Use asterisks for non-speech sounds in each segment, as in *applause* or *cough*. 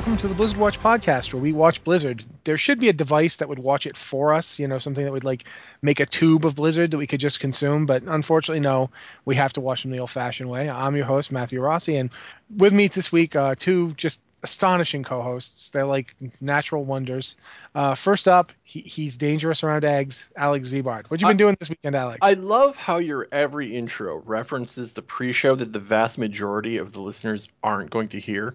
welcome to the Blizzard Watch podcast where we watch Blizzard. There should be a device that would watch it for us, you know, something that would like make a tube of Blizzard that we could just consume, but unfortunately, no, we have to watch them the old fashioned way. I'm your host, Matthew Rossi, and with me this week, uh, two just astonishing co-hosts. They're like natural wonders. Uh, first up, he, he's dangerous around eggs. Alex Ziebart. What you been I- doing this weekend, Alex? I love how your every intro references the pre-show that the vast majority of the listeners aren't going to hear.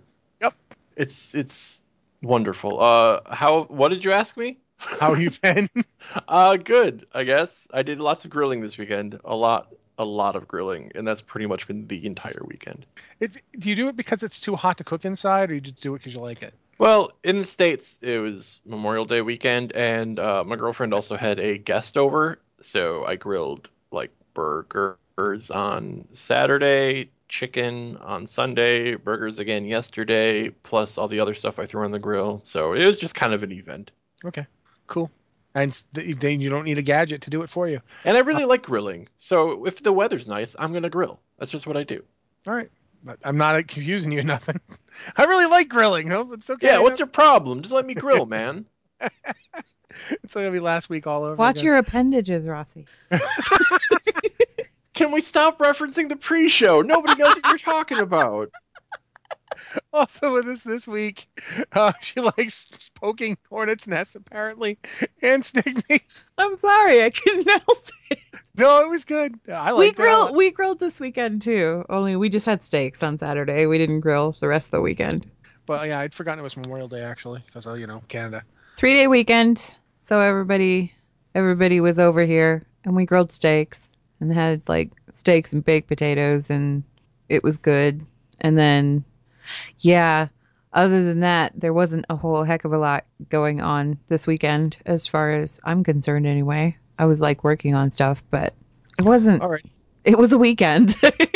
It's it's wonderful. Uh, how? What did you ask me? *laughs* How you been? *laughs* Uh, good. I guess I did lots of grilling this weekend. A lot, a lot of grilling, and that's pretty much been the entire weekend. It's, do you do it because it's too hot to cook inside, or you just do it because you like it? Well, in the states, it was Memorial Day weekend, and uh, my girlfriend also had a guest over, so I grilled like burgers on Saturday, chicken on Sunday, burgers again yesterday, plus all the other stuff I threw on the grill. So it was just kind of an event. Okay, cool. And then you don't need a gadget to do it for you. And I really like grilling. So if the weather's nice, I'm gonna grill. That's just what I do. All right. But I'm not confusing you nothing. *laughs* I really like grilling. No, it's okay. Yeah, what's your problem? Just let me grill, *laughs* man. It's gonna be last week all over. Watch again. your appendages, Rossi. *laughs* Can we stop referencing the pre-show? Nobody knows what you're talking about. *laughs* Also with us this week, uh, she likes poking hornets' nests apparently, Anne Stickney. I'm sorry, I couldn't *laughs* help it. No, it was good. I like we grilled. We grilled this weekend too. Only we just had steaks on Saturday. We didn't grill the rest of the weekend. But yeah, I'd forgotten it was Memorial Day actually, because uh, you know Canada. Three day weekend. So everybody, everybody was over here, and we grilled steaks and had like steaks and baked potatoes, and it was good. And then, yeah. Other than that, there wasn't a whole heck of a lot going on this weekend, as far as I'm concerned. Anyway, I was like working on stuff, but it wasn't. All right. It was a weekend. *laughs*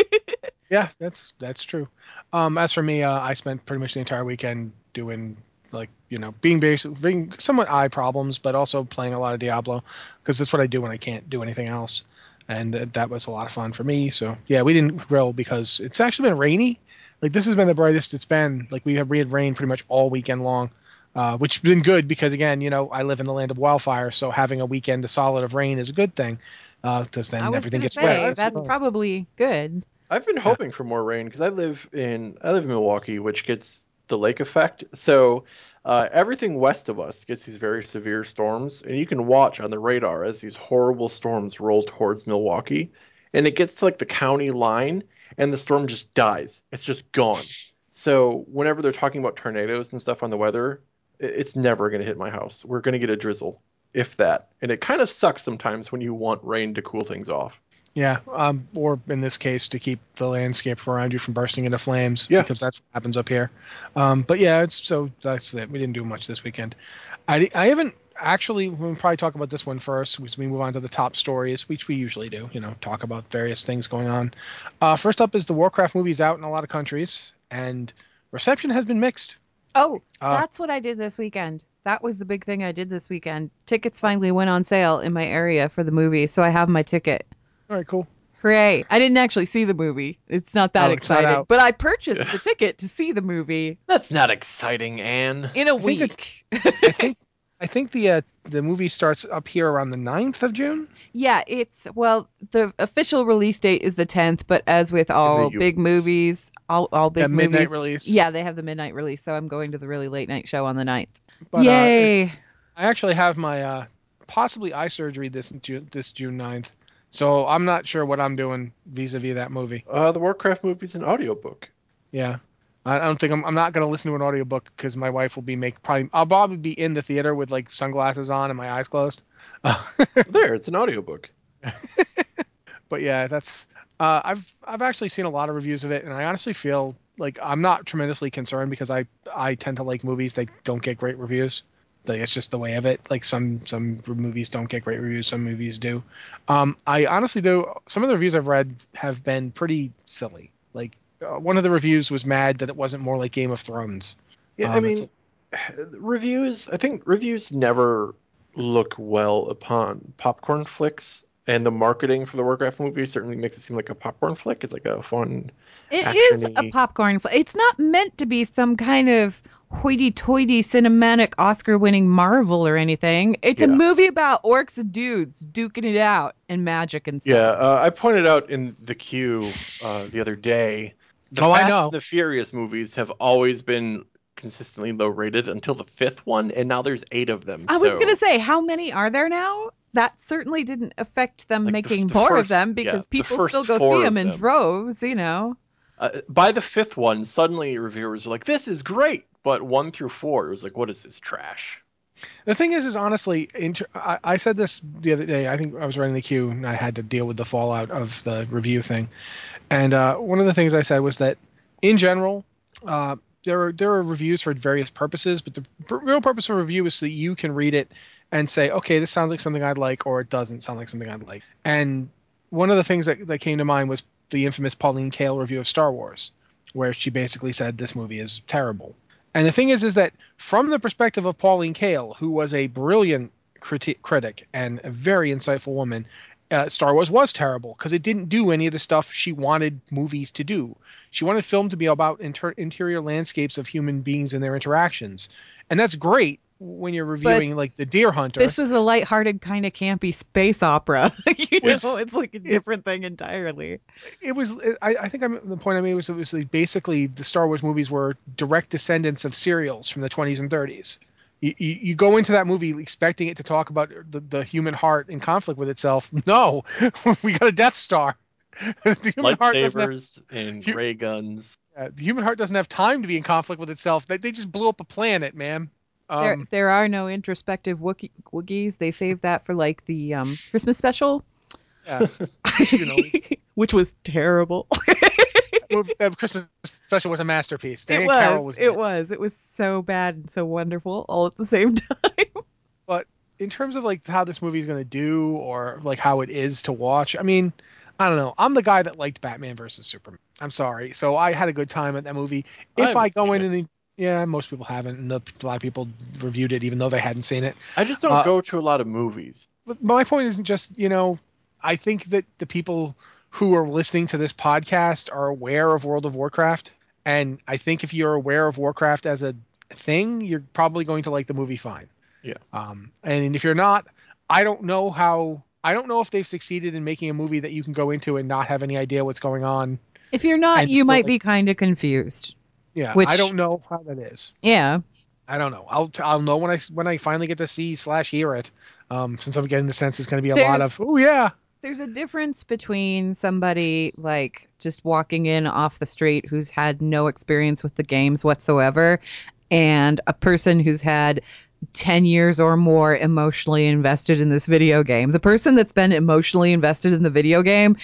Yeah, that's that's true. Um, as for me, uh, I spent pretty much the entire weekend doing like you know being basic, being somewhat eye problems, but also playing a lot of Diablo because that's what I do when I can't do anything else, and uh, that was a lot of fun for me. So yeah, we didn't grill because it's actually been rainy. Like this has been the brightest it's been. Like we have we had rain pretty much all weekend long. Uh, which has been good because again, you know, I live in the land of wildfire, so having a weekend a solid of rain is a good thing. Because then I was everything gets say wet. that's So- probably good. I've been hoping for more rain because I live in I live in Milwaukee, which gets the lake effect. So uh, everything west of us gets these very severe storms, and you can watch on the radar as these horrible storms roll towards Milwaukee, and it gets to like the county line, and the storm just dies. It's just gone. So whenever they're talking about tornadoes and stuff on the weather, it's never going to hit my house. We're going to get a drizzle, if that, and it kind of sucks sometimes when you want rain to cool things off. Yeah, um, or in this case, to keep the landscape around you from bursting into flames. Yeah. Because that's what happens up here. Um, but yeah, it's so that's it. We didn't do much this weekend. I, I haven't actually. We'll probably talk about this one first as we move on to the top stories, which we usually do. You know, talk about various things going on. Uh, first up is the Warcraft movies out in a lot of countries, and reception has been mixed. Oh, Uh, that's what I did this weekend. That was the big thing I did this weekend. Tickets finally went on sale in my area for the movie, so I have my ticket. All right, cool. Hooray! I didn't actually see the movie. It's not that Oh, it's not exciting, but I purchased the ticket to see the movie That's not exciting, Anne. in a I think week. I think I think the uh, the movie starts up here around the 9th of June. Yeah, it's well, the official release date is the 10th, but as with all big movies, all all big Yeah, midnight movies, release. Yeah, they have the midnight release, so I'm going to the really late night show on the 9th. But, uh, Yay! I actually have my uh, possibly eye surgery this June, this June 9th. So I'm not sure what I'm doing vis-a-vis that movie. Uh, the Warcraft movie's an audiobook. Yeah. I don't think I'm, I'm not going to listen to an audiobook because my wife will be make probably I'll probably be in the theater with like sunglasses on and my eyes closed. Uh, *laughs* There, it's an audiobook. *laughs* but yeah, that's uh, I've I've actually seen a lot of reviews of it, and I honestly feel like I'm not tremendously concerned because I I tend to like movies that don't get great reviews. Like it's just the way of it. Like some some movies don't get great reviews, some movies do. Um, I honestly do. Some of the reviews I've read have been pretty silly. Like uh, one of the reviews was mad that it wasn't more like Game of Thrones. Yeah, I Um, mean, *sighs* reviews. I think reviews never look well upon popcorn flicks, and the marketing for the Warcraft movie certainly makes it seem like a popcorn flick. It's like a fun. It is a popcorn. Fl- it's not meant to be some kind of hoity-toity cinematic Oscar-winning Marvel or anything. It's a movie about orcs and dudes duking it out and magic and stuff. Yeah, uh, I pointed out in the queue uh, the other day. The Oh, I know. and the Furious movies have always been consistently low rated until the fifth one, and now there's eight of them. I was gonna say, how many are there now? That certainly didn't affect them Like making the more of them because the people first still go see them in them. droves. You know. Uh, by the fifth one, suddenly reviewers are like, "This is great," but one through four, it was like, "What is this trash?" The thing is, is honestly, inter- I, I said this the other day. I think I was writing the queue and I had to deal with the fallout of the review thing. And uh, one of the things I said was that, in general, uh, there are there are reviews for various purposes, but the real purpose of a review is so that you can read it and say, okay, this sounds like something I'd like, or it doesn't sound like something I'd like. And one of the things that, that came to mind was the infamous Pauline Kael review of Star Wars, where she basically said this movie is terrible. And the thing is, is that from the perspective of Pauline Kael, who was a brilliant criti- critic and a very insightful woman, uh, Star Wars was terrible because it didn't do any of the stuff she wanted movies to do. She wanted film to be about inter- interior landscapes of human beings and their interactions, and that's great when you're reviewing like the Deer Hunter. This was a lighthearted, kind of campy space opera. *laughs* you know, it's like a different thing entirely. it was I, I think I'm, the point I made was it was like basically the Star Wars movies were direct descendants of serials from the 20s and 30s. You, you, you go into that movie expecting it to talk about the, the human heart in conflict with itself. *laughs* No, *laughs* we got a Death Star. the human heart have, Lightsabers and ray guns. uh, the human heart doesn't have time to be in conflict with itself. They, they just blew up a planet, man. There, Um, there are no introspective Wookie- Wookiees. They saved that for like the um, Christmas special, yeah. *laughs* You know. *laughs* which was terrible. *laughs* Movie- that Christmas special was a masterpiece. it was. Carroll was in it was. It was so bad and so wonderful all at the same time. But in terms of like how this movie is going to do or like how it is to watch i mean i don't know i'm the guy that liked batman versus superman i'm sorry so i had a good time at that movie if haven't i, go in it. and yeah most people haven't and a lot of people reviewed it even though they hadn't seen it I just don't Uh, go to a lot of movies. but my point isn't just you know i think that the people who are listening to this podcast are aware of world of warcraft and i think if you're aware of warcraft as a thing you're probably going to like the movie fine Yeah. um and if you're not i don't know how i don't know if they've succeeded in making a movie that you can go into and not have any idea what's going on If you're not, you might like- be kind of confused. Yeah Which- i don't know how that is Yeah. i don't know i'll t- i'll know when i when i finally get to see slash hear it um since i'm getting the sense it's going to be a lot of oh yeah There's a difference between somebody like just walking in off the street who's had no experience with the games whatsoever and a person who's had 10 years or more emotionally invested in this video game. The person that's been emotionally invested in the video game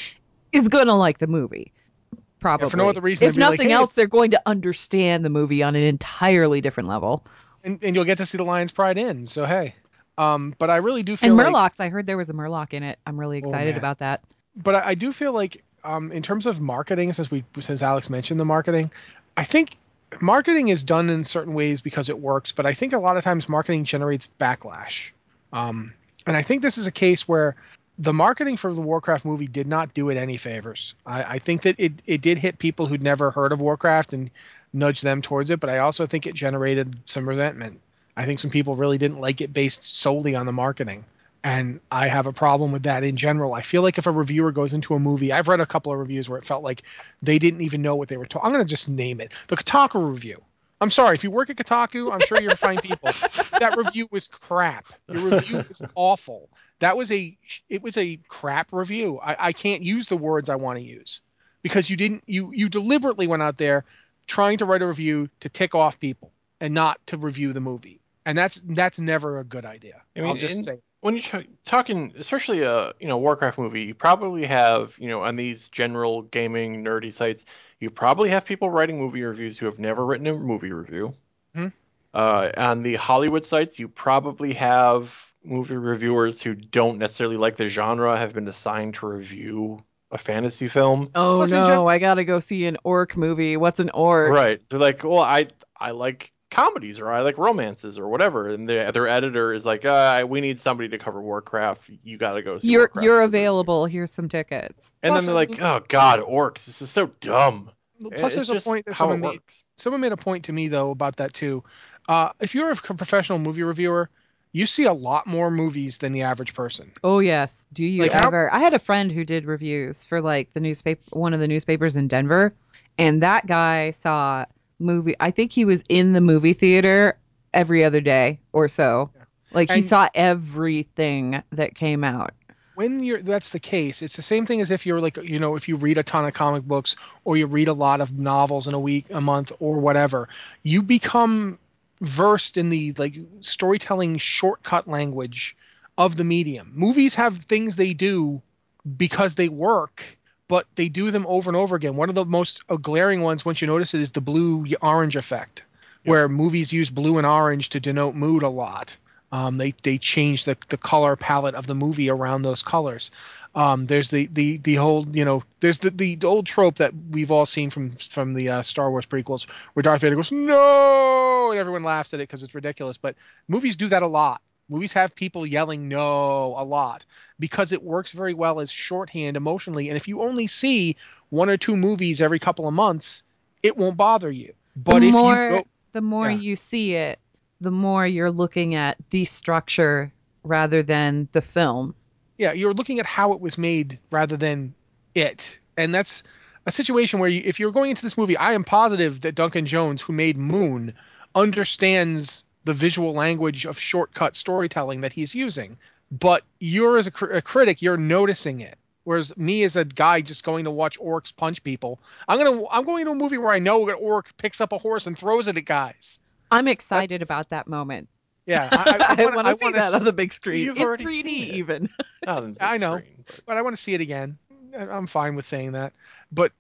is going to like the movie. Probably. for no other reason, If they'd like, nothing "Hey, else, they're going to understand the movie on an entirely different level. and, and you'll get to see the Lion's Pride in. So hey, um, but I really do feel And like, Murlocs, I heard there was a Murloc in it. I'm really Oh, excited man. about that. but I, I do feel like um, in terms of marketing, since we since Alex mentioned the marketing, I think marketing is done in certain ways because it works, but I think a lot of times marketing generates backlash. Um, and I think this is a case where the marketing for the Warcraft movie did not do it any favors. I, I think that it, it did hit people who'd never heard of Warcraft and nudge them towards it, but I also think it generated some resentment. I think some people really didn't like it based solely on the marketing. And I have a problem with that in general. I feel like if a reviewer goes into a movie, I've read a couple of reviews where it felt like they didn't even know what they were talking. I'm going to just name it the Kotaku review. I'm sorry if you work at Kotaku, I'm sure you're fine people. *laughs* That review was crap. Your review was awful. That was a it was a crap review. I, I can't use the words I want to use because you didn't you you deliberately went out there trying to write a review to tick off people and not to review the movie. And that's that's never a good idea. I mean, I'll just in- say. when you're talking, especially a you know Warcraft movie, you probably have you know on these general gaming nerdy sites, you probably have people writing movie reviews who have never written a movie review. Mhm. Uh, on the Hollywood sites, you probably have movie reviewers who don't necessarily like the genre, have been assigned to review a fantasy film. Oh Plus, no, gen- I gotta go see an orc movie. What's an orc? Right? They're like, well, I I like comedies or I like romances or whatever, and their their editor is like, uh, we need somebody to cover Warcraft. You got to go. See You're Warcraft you're movie." available. Here's some tickets. And Plus, then they're like, oh god, orcs. This is so dumb. Plus, It's there's a point that someone made. someone made a point to me though about that too. Uh, if you're a professional movie reviewer, you see a lot more movies than the average person. Oh yes. Do you Like, how- ever? I had a friend who did reviews for like the newspaper, one of the newspapers in Denver, and that guy saw movie. I think he was in the movie theater every other day or so. Like he saw everything that came out. when you're that's the case it's the same thing as if you're like you know if you read a ton of comic books or you read a lot of novels in a week a month or whatever you become versed in the like storytelling shortcut language of the medium. Movies have things they do because they work but they do them over and over again. One of the most uh, glaring ones once you notice it is the blue orange effect where movies use blue and orange to denote mood a lot. Um, they they change the, the color palette of the movie around those colors. Um, there's the, the the whole you know there's the, the old trope that we've all seen from from the uh, Star Wars prequels where Darth Vader goes no and everyone laughs at it because it's ridiculous. But movies do that a lot. Movies have people yelling no a lot because it works very well as shorthand emotionally. And if you only see one or two movies every couple of months, it won't bother you. But the if more you go, the more Yeah. you see it, the more you're looking at the structure rather than the film. Yeah you're looking at how it was made rather than it. And that's a situation where you, if you're going into this movie i am positive that duncan jones who made moon understands the visual language of shortcut storytelling that he's using. But you're as a, cr- a critic you're noticing it. Whereas me as a guy just going to watch orcs punch people i'm gonna i'm going to a movie where i know an orc picks up a horse and throws it at guys. I'm excited about that moment. Yeah i, I, *laughs* wanna- want to see that s- on the big screen You've in already 3D seen it. even. *laughs* Not on the big I know. screen, but- but I want to see it again. I- I'm fine with saying that. But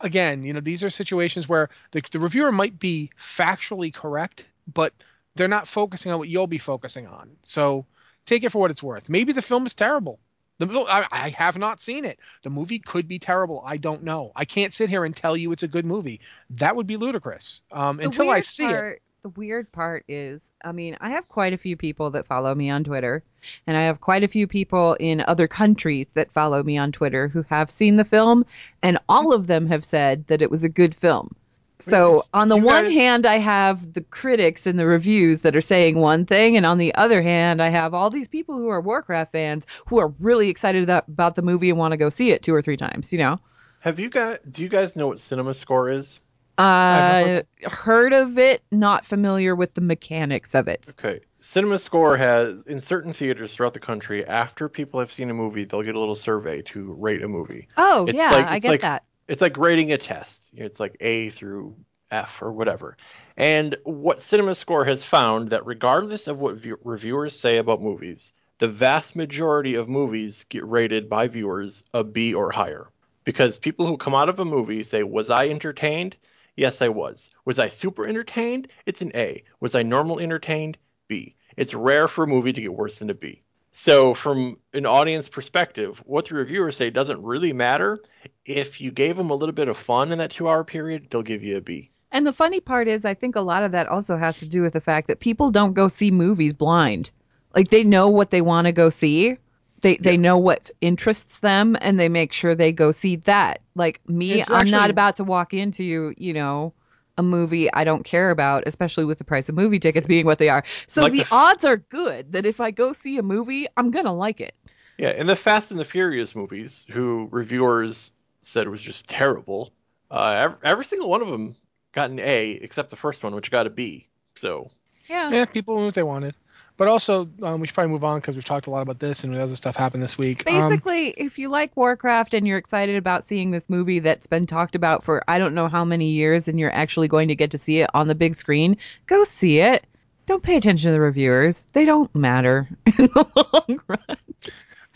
again, you know, these are situations where the, the reviewer might be factually correct, but they're not focusing on what you'll be focusing on. So take it for what it's worth. Maybe the film is terrible. The, I, I have not seen it. The movie could be terrible. I don't know. I can't sit here and tell you it's a good movie. That would be ludicrous. Um, until I weird see it. The weird part is, I mean, I have quite a few people that follow me on Twitter, and I have quite a few people in other countries that follow me on Twitter who have seen the film, and all of them have said that it was a good film. So, on the one guys- hand, I have the critics and the reviews that are saying one thing, and on the other hand, I have all these people who are Warcraft fans who are really excited about, the movie and want to go see it two or three times, you know? Have you guys? Do you guys know what Cinema Score is? Uh, heard of it, not familiar with the mechanics of it. Okay. Cinema Score has in certain theaters throughout the country. After people have seen a movie, they'll get a little survey to rate a movie. Oh, It's yeah, like- I get like- that. It's like grading a test. It's like A through F or whatever. And what Cinema Score has found that regardless of what view- reviewers say about movies, the vast majority of movies get rated by viewers a B or higher. Because people who come out of a movie say, "Was I entertained?" Yes, I was. Was I super entertained? It's an A. Was I normal entertained? B. It's rare for a movie to get worse than a B. So, from an audience perspective, what the reviewers say doesn't really matter. If you gave them a little bit of fun in that two hour period, they'll give you a B. And the funny part is, I think a lot of that also has to do with the fact that people don't go see movies blind. Like they know what they want to go see. They they know what interests them, and they make sure they go see that. Like me, It's I'm not about to walk into you know a movie I don't care about, especially with the price of movie tickets being what they are. So Like the the odds are good that if I go see a movie, I'm gonna like it. Yeah, and the Fast and the Furious movies, who reviewers said was just terrible, uh, every, every single one of them got an A except the first one, which got a B. So, Yeah. Yeah, people knew what they wanted. But also, um, we should probably move on because we've talked a lot about this and other stuff happened this week. Um, Basically, if you like Warcraft and you're excited about seeing this movie that's been talked about for I don't know how many years and you're actually going to get to see it on the big screen, go see it. Don't pay attention to the reviewers. They don't matter *laughs* in the long run.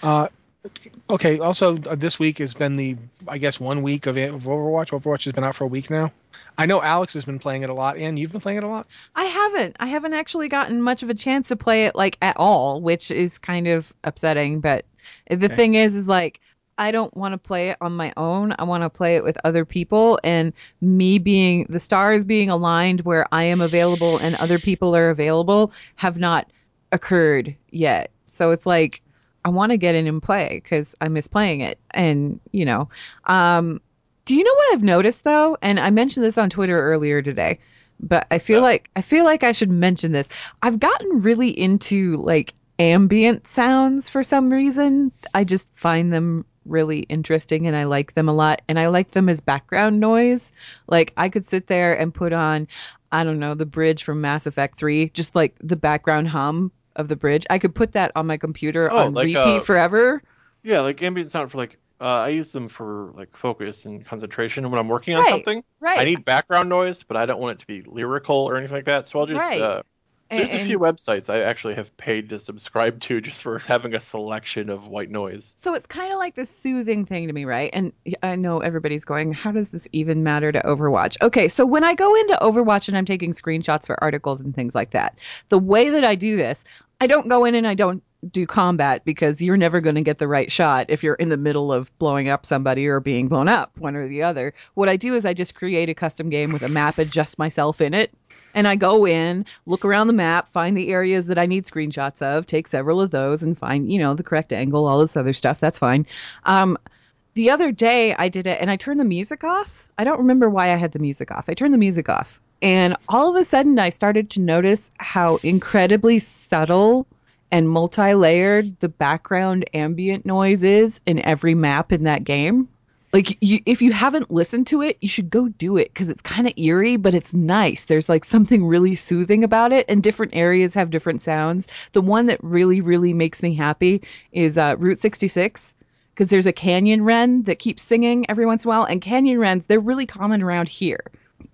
Uh, okay. Also, uh, this week has been the, I guess, one week of, of Overwatch. Overwatch has been out for a week now. I know Alex has been playing it a lot, and you've been playing it a lot. I haven't. I haven't actually gotten much of a chance to play it like at all, which is kind of upsetting. But the Okay. thing is, is like I don't want to play it on my own. I want to play it with other people, and me being the stars being aligned where I am available and other people are available have not occurred yet. So it's like I want to get in and play because I miss playing it, and you know, um, Do you know what I've noticed though? And I mentioned this on Twitter earlier today, but I feel Yeah. like I feel like I should mention this. I've gotten really into like ambient sounds for some reason. I just find them really interesting and I like them a lot and I like them as background noise. Like I could sit there and put on I don't know, the bridge from Mass Effect 3, just like the background hum of the bridge. I could put that on my computer Oh, on like, repeat uh, forever. Yeah, like ambient sound for like uh, I use them for like focus and concentration when I'm working on Right, something. Right. I need background noise, but I don't want it to be lyrical or anything like that. So I'll just Right. uh, And- there's a few websites I actually have paid to subscribe to *laughs* just for having a selection of white noise. So it's kind of like this soothing thing to me, right? And I know everybody's going, how does this even matter to Overwatch? Okay, so when I go into Overwatch and I'm taking screenshots for articles and things like that, the way that I do this, I don't go in and I don't do combat because you're never going to get the right shot if you're in the middle of blowing up somebody or being blown up, one or the other. What I do is I just create a custom game with a map and just myself in it. And I go in, look around the map, find the areas that I need screenshots of, take several of those, and find, you know, the correct angle, all this other stuff. That's fine. Um, the other day I did it and I turned the music off. I don't remember why I had the music off. I turned the music off. And all of a sudden I started to notice how incredibly subtle and multi-layered the background ambient noise is in every map in that game. Like you, if you haven't listened to it, you should go do it because it's kind of eerie, but it's nice. There's like something really soothing about it, and different areas have different sounds. The one that really, really makes me happy is uh, Route 66 because there's a canyon wren that keeps singing every once in a while, and canyon wrens they're really common around here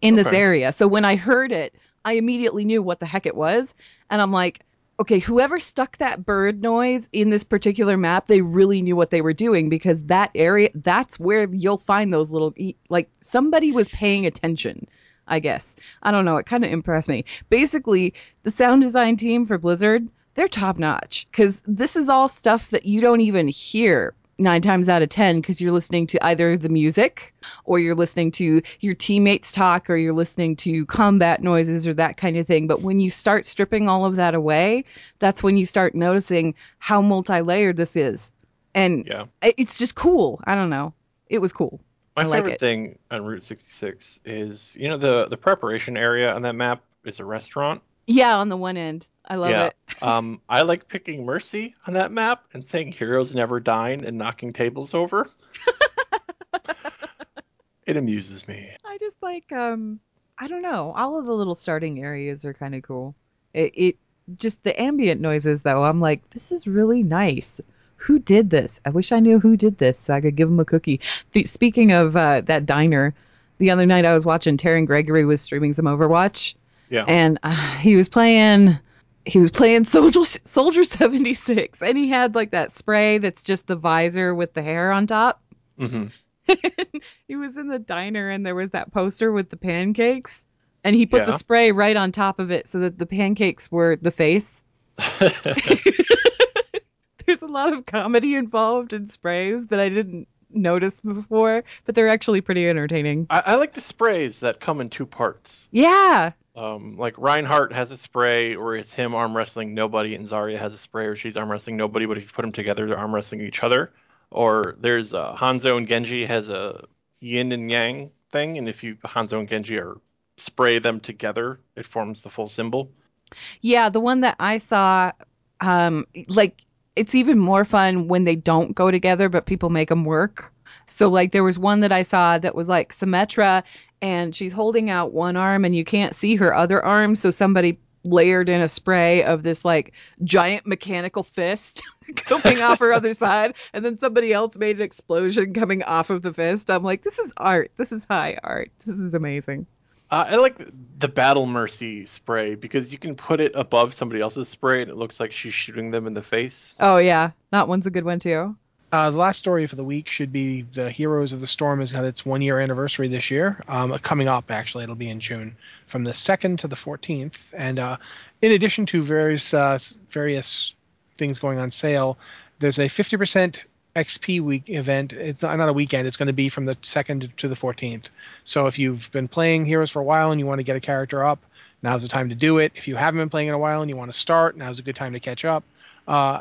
in this area. So when I heard it, I immediately knew what the heck it was, and I'm like, okay, whoever stuck that bird noise in this particular map, they really knew what they were doing because that area, that's where you'll find those little, like somebody was paying attention. I guess. I don't know. It kind of impressed me. Basically, the sound design team for Blizzard, they're top notch because this is all stuff that you don't even hear nine times out of ten because you're listening to either the music or you're listening to your teammates talk or you're listening to combat noises or that kind of thing. But when you start stripping all of that away, that's when you start noticing how multi-layered this is. And Yeah. it's just cool. I don't know. It was cool. My like favorite it. thing on Route 66 is you know the the preparation area on that map is a restaurant. Yeah, on the one end. I love yeah. it. *laughs* Um, I like picking Mercy on that map and saying heroes never dine and knocking tables over. *laughs* it amuses me. I just like um I don't know. All of the little starting areas are kind of cool. It, it just the ambient noises though. I'm like this is really nice. Who did this? I wish I knew who did this so I could give him a cookie. The, speaking of uh, that diner, the other night I was watching Taryn Gregory was streaming some Overwatch Yeah. and uh, he was playing he was playing Soldier Soldier 76 and he had like that spray that's just the visor with the hair on top. hmm *laughs* he was in the diner and there was that poster with the pancakes and he put the spray right on top of it so that the pancakes were the face. *laughs* *laughs* There's a lot of comedy involved in sprays that i didn't notice before but they're actually pretty entertaining. I, I like the sprays that come in two parts. yeah Um, like Reinhardt has a spray where it's him arm wrestling nobody, and Zarya has a spray where she's arm wrestling nobody, but if you put them together, they're arm wrestling each other. Or there's uh, Hanzo and Genji has a yin and yang thing, and if you Hanzo and Genji are spray them together, it forms the full symbol. yeah the one that i saw um like it's even more fun when they don't go together but people make them work so like there was one that i saw that was like symmetra and she's holding out one arm and you can't see her other arm. So somebody layered in a spray of this like giant mechanical fist *laughs* coming off her other *laughs* side. And then somebody else made an explosion coming off of the fist. I'm like this is art. This is high art. This is amazing. Uh, I like the Battle Mercy spray because you can put it above somebody else's spray, and it looks like she's shooting them in the face. oh yeah. That one's a good one too Uh, the last story for the week should be the Heroes of the Storm has had its one year anniversary this year. Um, coming up, actually, it'll be in June, from the 2nd to the 14th. And uh, in addition to various uh, various things going on sale, there's a 50% XP week event. It's not, a weekend. It's going to be from the 2nd to the 14th. So if you've been playing Heroes for a while and you want to get a character up, now's the time to do it. If you haven't been playing in a while and you want to start, now's a good time to catch up. Uh,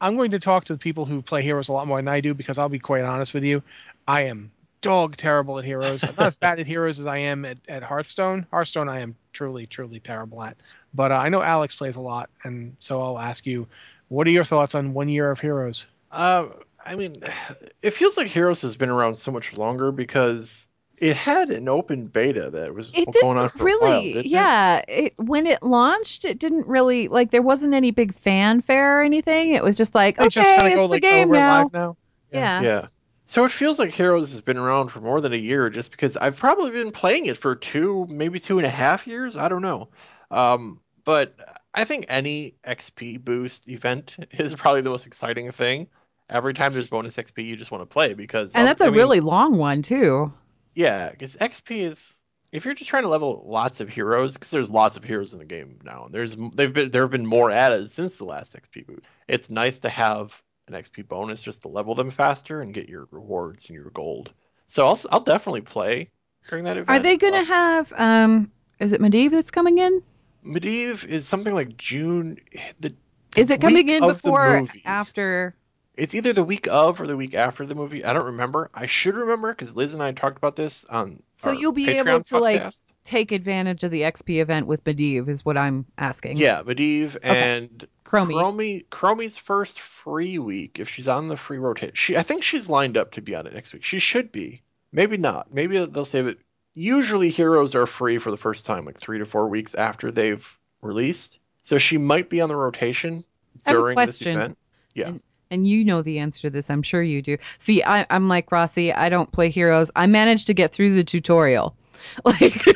I'm going to talk to the people who play Heroes a lot more than I do because I'll be quite honest with you. I am dog terrible at heroes. I'm not as bad at heroes as I am at, at Hearthstone. Hearthstone, I am truly, truly terrible at. But uh, I know Alex plays a lot, and so I'll ask you, what are your thoughts on one year of heroes? Uh, I mean, *sighs* it feels like Heroes has been around so much longer because it had an open beta that was It going on didn't for a while. really, didn't it? yeah. It, when it launched, it didn't really like there wasn't any big fanfare or anything. It was just like, They okay, just it's go the like, game oh, now. now. Yeah. Yeah. So it feels like Heroes has been around for more than a year just because I've probably been playing it for two, maybe two and a half years. I don't know. Um, but I think any XP boost event *laughs* is probably the most exciting thing. Every time there's bonus XP, you just want to play because and that's a a really long one too. Yeah, because XP is if you're just trying to level lots of heroes, because there's lots of heroes in the game now, and there's they've been there have been more added since the last XP boost. It's nice to have an XP bonus just to level them faster and get your rewards and your gold. So I'll I'll definitely play during that event. Are they going to Uh, have? um Is it Medivh that's coming in? Medivh is something like June. The Is it coming in before, after? It's either the week of or the week after the movie. I don't remember. I should remember because Liz and I talked about this on. So you'll be Patreon able to like take advantage of the XP event with Medivh, is what I'm asking. Yeah, Medivh and Chromie. Chromie. Chromie's first free week, if she's on the free rotation, she I think she's lined up to be on it next week. She should be. Maybe not. Maybe they'll save it. Usually, heroes are free for the first time, like three to four weeks after they've released. So she might be on the rotation I have a during this event. Yeah. And, and you know the answer to this. I'm sure you do. See, I, I'm like Rossi. I don't play heroes. I managed to get through the tutorial. *laughs* Like,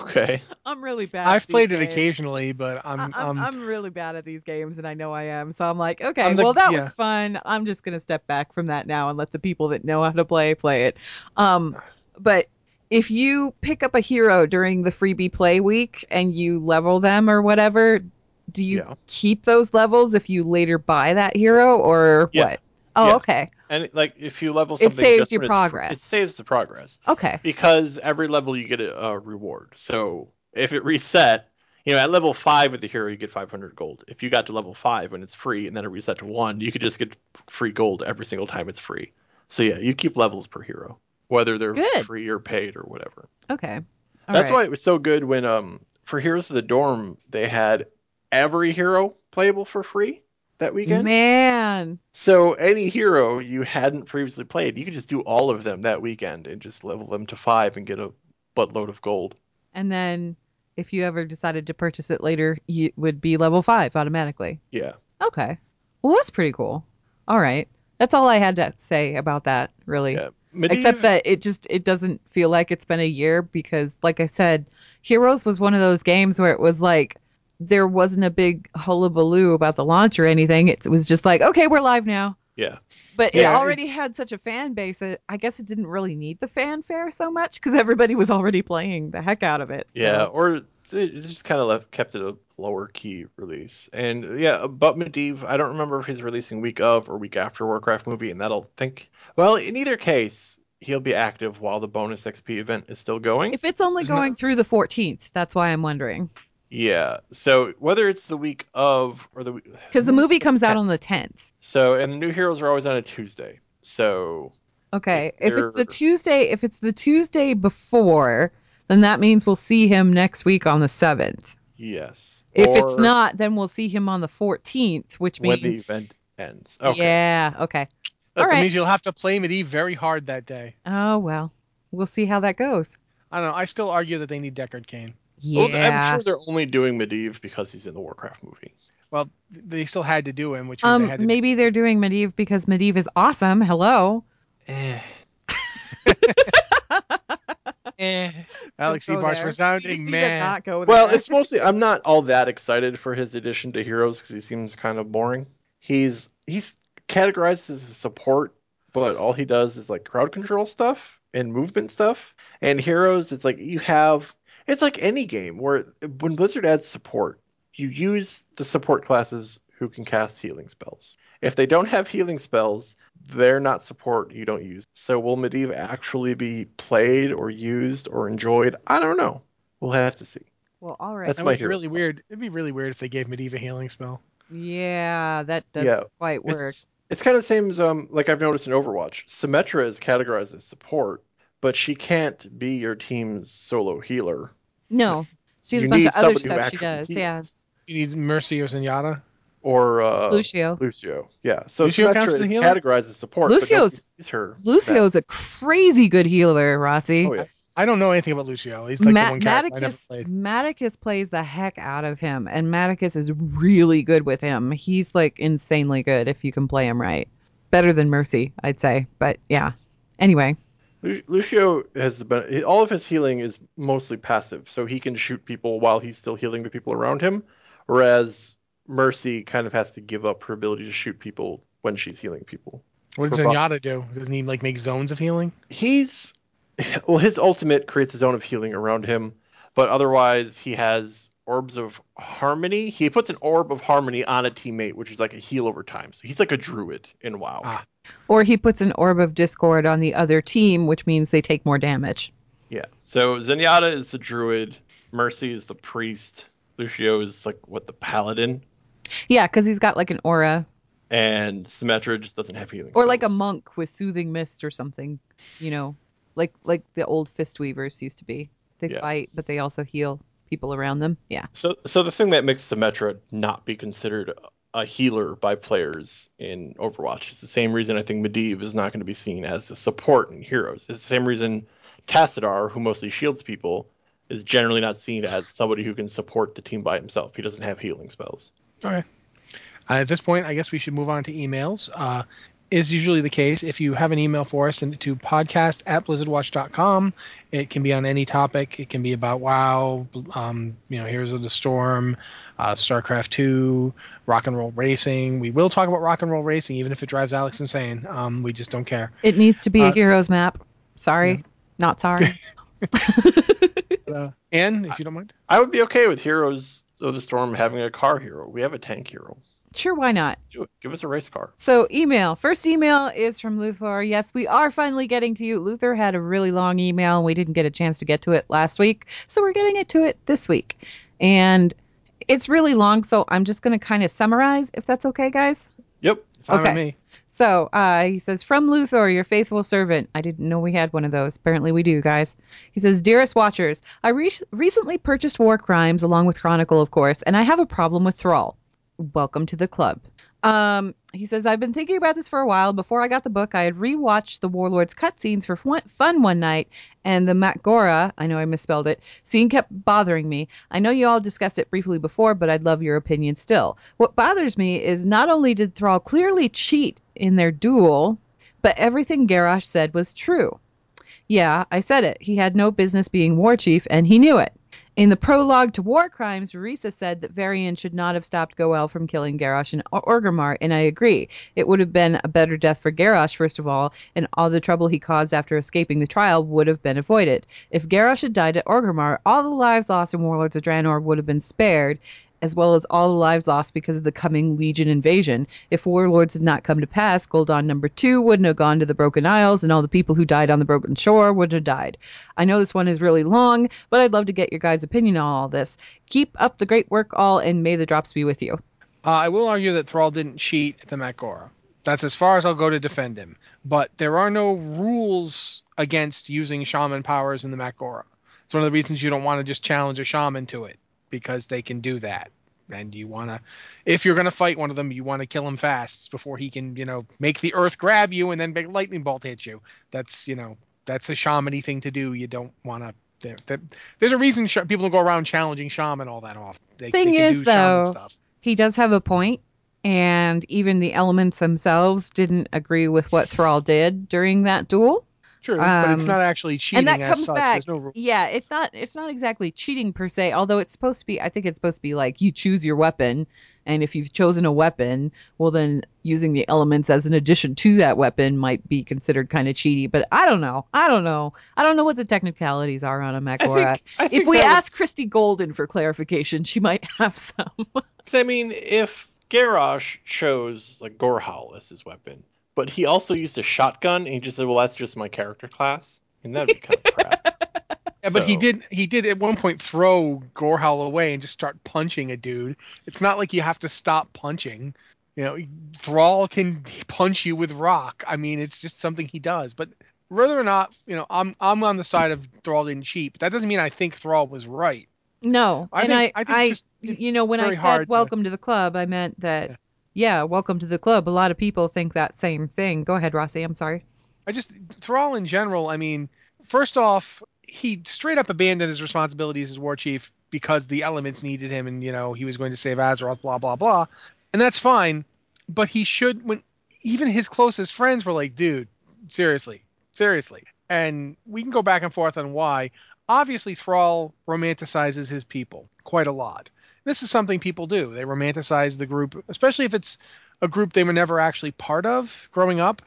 Okay. *laughs* I'm really bad. I've at these played it occasionally, but I'm, I- I'm, um, I'm really bad at these games, and I know I am. So I'm like, okay, I'm the- well, that yeah. was fun. I'm just gonna step back from that now and let the people that know how to play play it. Um, but if you pick up a hero during the freebie play week and you level them or whatever, do you Yeah. keep those levels if you later buy that hero or Yeah. what? Oh, Yeah. okay, And like if you level It saves your when it's fr- progress. It saves the progress. okay, because every level you get a, a reward. So if it reset, you know, at level five with the hero you get 500 gold. If you got to level five when it's free and then it reset to one, you could just get free gold every single time it's free. So yeah, you keep levels per hero, whether they're Good. free or paid or whatever. okay. All That's right. why it was so good when um for Heroes of the Dorm they had every hero playable for free that weekend. Man, So any hero you hadn't previously played, you could just do all of them that weekend and just level them to five and get a buttload of gold. and then if you ever decided to purchase it later, you would be level five automatically. Yeah. Okay. Well, that's pretty cool. All right. That's all I had to say about that, really. Yeah. Except that it just it doesn't feel like it's been a year because like I said, Heroes was one of those games where it was like there wasn't a big hullabaloo about the launch or anything. It was just like, okay, we're live now. Yeah. But Yeah. it already had such a fan base that I guess it didn't really need the fanfare so much because everybody was already playing the heck out of it. So- Yeah, or it just kind of left kept it a lower key release. And yeah, but Medivh, I don't remember if he's releasing week of or week after Warcraft movie, and that'll think. Well, in either case, he'll be active while the bonus XP event is still going. If it's only going through the 14th, that's why I'm wondering. Yeah. So whether it's the week of or the Because the movie comes out on the 10th. So and the new heroes are always on a Tuesday. So Okay. It's if it's the Tuesday, if it's the Tuesday before, then that means we'll see him next week on the 7th. yes. If it's not, then we'll see him on the 14th, which means when the event ends. Okay. Yeah, okay. that all right. means you'll have to play Medivh very hard that day. Oh, well. We'll see how that goes. I don't know. I still argue that they need Deckard Cain. Yeah. Well, I'm sure they're only doing Medivh because he's in the Warcraft movie. Well, they still had to do him, which means um they had to. maybe they're doing Medivh because Medivh is awesome. Hello. Eh. *laughs* Eh. Alex Don't go Ebar's resounding just need to man. Well, it's mostly I'm not all that excited for his addition to Heroes because he seems kind of boring. He's he's categorized as a support, but all he does is like crowd control stuff and movement stuff. And Heroes, it's like you have it's like any game where when Blizzard adds support, you use the support classes who can cast healing spells. If they don't have healing spells, they're not support, you don't use. So will Medivh actually be played or used or enjoyed? I don't know. We'll have to see. well, all right. That's That my would be really stuff. weird. It'd be really weird if they gave Medivh a healing spell. yeah, that doesn't Yeah, quite work. It's It's kind of the same as um like I've noticed in Overwatch. Symmetra is categorized as support, but she can't be your team's solo healer. No, she has You a bunch of other stuff she actually does. Yeah. You need Mercy or Zenyatta. Or uh, Lucio. Lucio. Yeah. So Lucio counts Symmetra is healer? categorized as support. but nobody Lucio's- sees her. Lucio's a crazy good healer, Rossi. Oh yeah. I don't know anything about Lucio. He's like Ma- the one character I never Maticus, played. Maticus plays the heck out of him, and Maticus is really good with him. He's like insanely good if you can play him right. Better than Mercy, I'd say. But yeah. Anyway, Lu- Lucio has been all of his healing is mostly passive, so he can shoot people while he's still healing the people around him, whereas Mercy kind of has to give up her ability to shoot people when she's healing people. What does. Zenyatta do? Doesn't he like make zones of healing? He's well, his ultimate creates a zone of healing around him, but otherwise he has orbs of harmony. He puts an orb of harmony on a teammate, which is like a heal over time. So he's like a druid in WoW. Ah. or he puts an orb of discord on the other team, which means they take more damage. Yeah. So Zenyatta is the druid, Mercy is the priest, Lucio is like what the paladin, Yeah, because he's got like an aura, and Symmetra just doesn't have healing. or like a monk with soothing mist or something. You know, like like the old fist weavers used to be. They Yeah. fight, but they also heal people around them. Yeah. So, so the thing that makes Symmetra not be considered a healer by players in Overwatch is the same reason I think Medivh is not going to be seen as a support in Heroes. It's the same reason Tassadar, who mostly shields people, is generally not seen as somebody who can support the team by himself. He doesn't have healing spells. Okay. Uh, at this point, I guess we should move on to emails. Uh, is usually the case. If you have an email for us, send it to podcast at blizzardwatch.com. It can be on any topic. It can be about WoW, um, you know, Heroes of the Storm, uh, StarCraft 2, rock and roll racing. We will talk about rock and roll racing, even if it drives Alex insane. Um, we just don't care. It needs to be a Uh, heroes map. Sorry, not sorry. *laughs* *laughs* Uh, Anne, if you don't mind. I would be okay with Heroes of the Storm having a car hero. We have a tank hero. Sure, why not? Do it. Give us a race car. So, email. First email is from Luthor. Yes, we are finally getting to you. Luther had a really long email and we didn't get a chance to get to it last week. So, we're getting it to it this week. And it's really long, so I'm just going to kind of summarize if that's okay, guys. Yep. Fine Okay. with me. So uh, he says, From Luthor, your faithful servant. I didn't know we had one of those. Apparently we do, guys. He says, Dearest Watchers, I re- recently purchased War Crimes, along with Chronicle, of course, and I have a problem with Thrall. Welcome to the club. Um, he says, I've been thinking about this for a while. Before I got the book, I had rewatched the Warlord's cutscenes for fun- one night, and the mak'gora, I know I misspelled it, scene kept bothering me. I know you all discussed it briefly before, but I'd love your opinion still. What bothers me is not only did Thrall clearly cheat in their duel, but everything Garrosh said was true. Yeah, I said it. He had no business being war chief, and he knew it. In the prologue to War Crimes, Risa said that Varian should not have stopped Go'el from killing Garrosh and Orgrimmar, and I agree. It would have been a better death for Garrosh, first of all, and all the trouble he caused after escaping the trial would have been avoided. If Garrosh had died at Orgrimmar, all the lives lost in Warlords of Draenor would have been spared, as well as all the lives lost because of the coming Legion invasion. If Warlords did not come to pass, Gul'dan number two wouldn't have gone to the Broken Isles, and all the people who died on the Broken Shore would have died. I know this one is really long, but I'd love to get your guys' opinion on all this. Keep up the great work, all, and may the drops be with you. Uh, I will argue that Thrall didn't cheat at the mak'gora. That's as far as I'll go to defend him. But there are no rules against using shaman powers in the mak'gora. It's one of the reasons you don't want to just challenge a shaman to it because they can do that. And you want to, if you're going to fight one of them, you want to kill him fast before he can, you know, make the earth grab you and then make lightning bolt hit you. That's, you know, that's a shamany thing to do. You don't want to. There, there, there's a reason sh- people don't go around challenging shaman all that often. They, Thing they is, though, stuff. He does have a point, and even the elements themselves didn't agree with what Thrall did during that duel. True, but it's Um, not actually cheating. and that as comes such. back. No. Yeah, it's not it's not exactly cheating per se, although it's supposed to be I think it's supposed to be like you choose your weapon and if you've chosen a weapon, well then using the elements as an addition to that weapon might be considered kind of cheaty, but I don't know. I don't know. I don't know what the technicalities are on a mak'gora. think, I think If we that would- ask Christie Golden for clarification, she might *laughs* have some. I mean, if Garrosh chose like Gorehowl as his weapon, but he also used a shotgun, and he just said, "Well, that's just my character class," and that'd be kind of *laughs* crap. Yeah, but he did. He did at one point throw Gorehowl away and just start punching a dude. It's not like you have to stop punching. You know, Thrall can punch you with rock. I mean, it's just something he does. But whether or not, you know, I'm I'm on the side of Thrall didn't cheat. That doesn't mean I think Thrall was right. No, I and think- I, I think I, just you know, when I said hard to- welcome to the club, I meant that, Yeah. Yeah. welcome to the club. A lot of people think that same thing. Go ahead, Rossi. I'm sorry. I just Thrall in general. I mean, first off, he straight up abandoned his responsibilities as war chief because the elements needed him, and you know he was going to save Azeroth. Blah blah blah, and that's fine. But he should. When even his closest friends were like, "Dude, seriously, seriously," and we can go back and forth on why. Obviously, Thrall romanticizes his people quite a lot. This is something people do. They romanticize the group, especially if it's a group they were never actually part of growing up.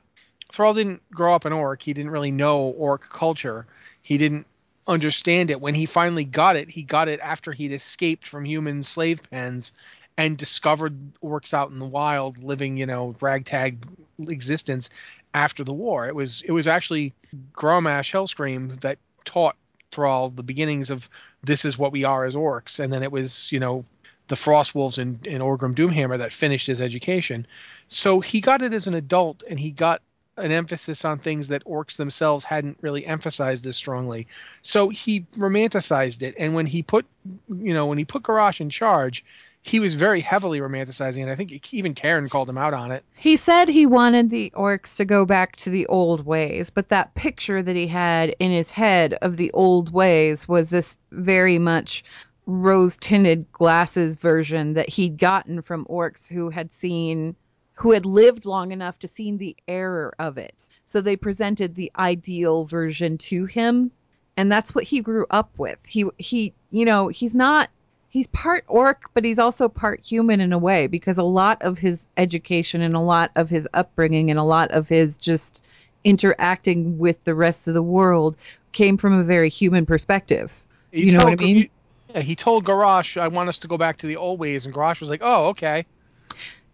Thrall didn't grow up an orc. He didn't really know orc culture. He didn't understand it. When he finally got it, he got it after he'd escaped from human slave pens and discovered orcs out in the wild, living, you know, ragtag existence after the war. It was it was actually Grommash Hellscream that taught Thrall the beginnings of this is what we are as orcs, and then it was, you know, the Frostwolves and, and Orgrim Doomhammer that finished his education. So he got it as an adult, and he got an emphasis on things that orcs themselves hadn't really emphasized as strongly. So he romanticized it, and when he put, you know, when he put Garrosh in charge, he was very heavily romanticizing it. I think even Cairne called him out on it. He said he wanted the orcs to go back to the old ways, but that picture that he had in his head of the old ways was this very much rose tinted glasses version that he'd gotten from orcs who had seen who had lived long enough to seen the error of it. So they presented the ideal version to him and that's what he grew up with. He he you know, he's not he's part orc, but he's also part human in a way because a lot of his education and a lot of his upbringing and a lot of his just interacting with the rest of the world came from a very human perspective. He You know what I told- mean? he- yeah, he told Garrosh, "I want us to go back to the old ways," and Garrosh was like, "Oh, okay."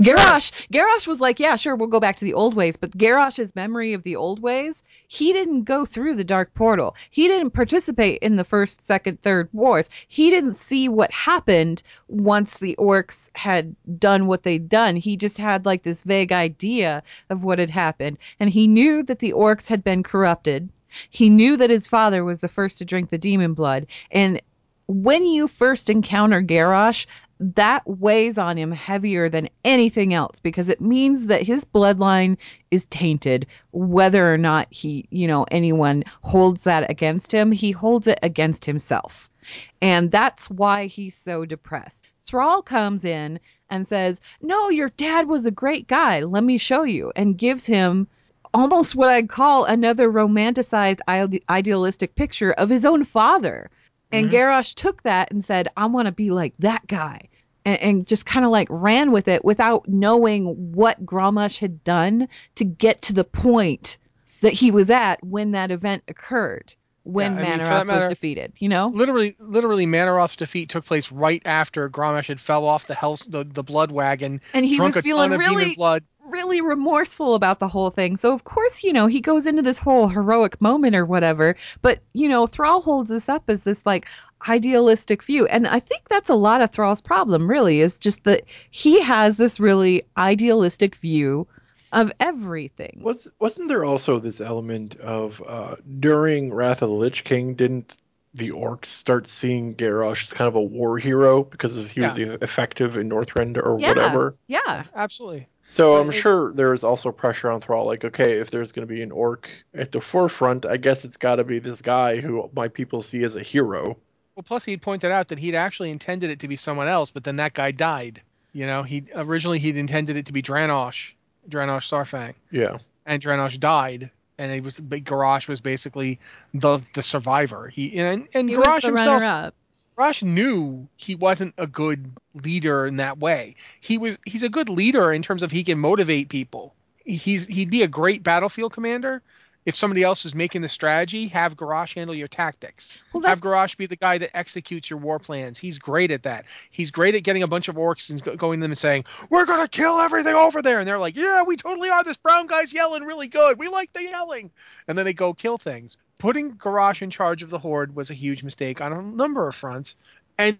Garrosh, Garrosh was like, yeah, sure, we'll go back to the old ways, but Garrosh's memory of the old ways, he didn't go through the dark portal. He didn't participate in the first, second, third wars. He didn't see what happened once the orcs had done what they'd done. He just had like this vague idea of what had happened, and he knew that the orcs had been corrupted. He knew that his father was the first to drink the demon blood, and when you first encounter Garrosh, that weighs on him heavier than anything else because it means that his bloodline is tainted. Whether or not he you know anyone holds that against him he holds it against himself. And that's why he's so depressed. Thrall comes in and says no your dad was a great guy. Let me show you and gives him almost what i'd call another romanticized idealistic picture of his own father and Mhm. Garrosh took that and said, I want to be like that guy. And, and just kind of like ran with it without knowing what Grommash had done to get to the point that he was at when that event occurred, when Yeah, I mean, Mannoroth was defeated, you know? Literally, literally, Mannoroth's defeat took place right after Grommash had fell off the hell, the, the blood wagon, And he was a feeling ton of demon really, really remorseful about the whole thing. So of course, you know, he goes into this whole heroic moment or whatever. But you know, Thrall holds this up as this like idealistic view, and I think that's a lot of Thrall's problem. Really, is just that he has this really idealistic view of everything. Was wasn't there also this element of uh, during Wrath of the Lich King? Didn't the orcs start seeing Garrosh as kind of a war hero because he was effective in Northrend or Yeah. whatever? Yeah, Absolutely. So But I'm it- sure there is also pressure on Thrall. Like, okay, if there's going to be an orc at the forefront, I guess it's got to be this guy who my people see as a hero. Well, plus he'd pointed out that he'd actually intended it to be someone else, but then that guy died. You know, he originally he'd intended it to be Dranosh, Dranosh Saurfang, Yeah. and Dranosh died, and it was but Garrosh was basically the the survivor. He and and he was Garrosh the himself, runner-up. Garrosh knew he wasn't a good leader in that way. He was he's a good leader in terms of he can motivate people. He's he'd be a great battlefield commander. If somebody else was making the strategy, have Garrosh handle your tactics. Well, have Garrosh be the guy that executes your war plans. He's great at that. He's great at getting a bunch of orcs and going to them and saying, "We're gonna kill everything over there," and they're like, "Yeah, we totally are. This brown guy's yelling really good. We like the yelling," and then they go kill things. Putting Garrosh in charge of the horde was a huge mistake on a number of fronts, and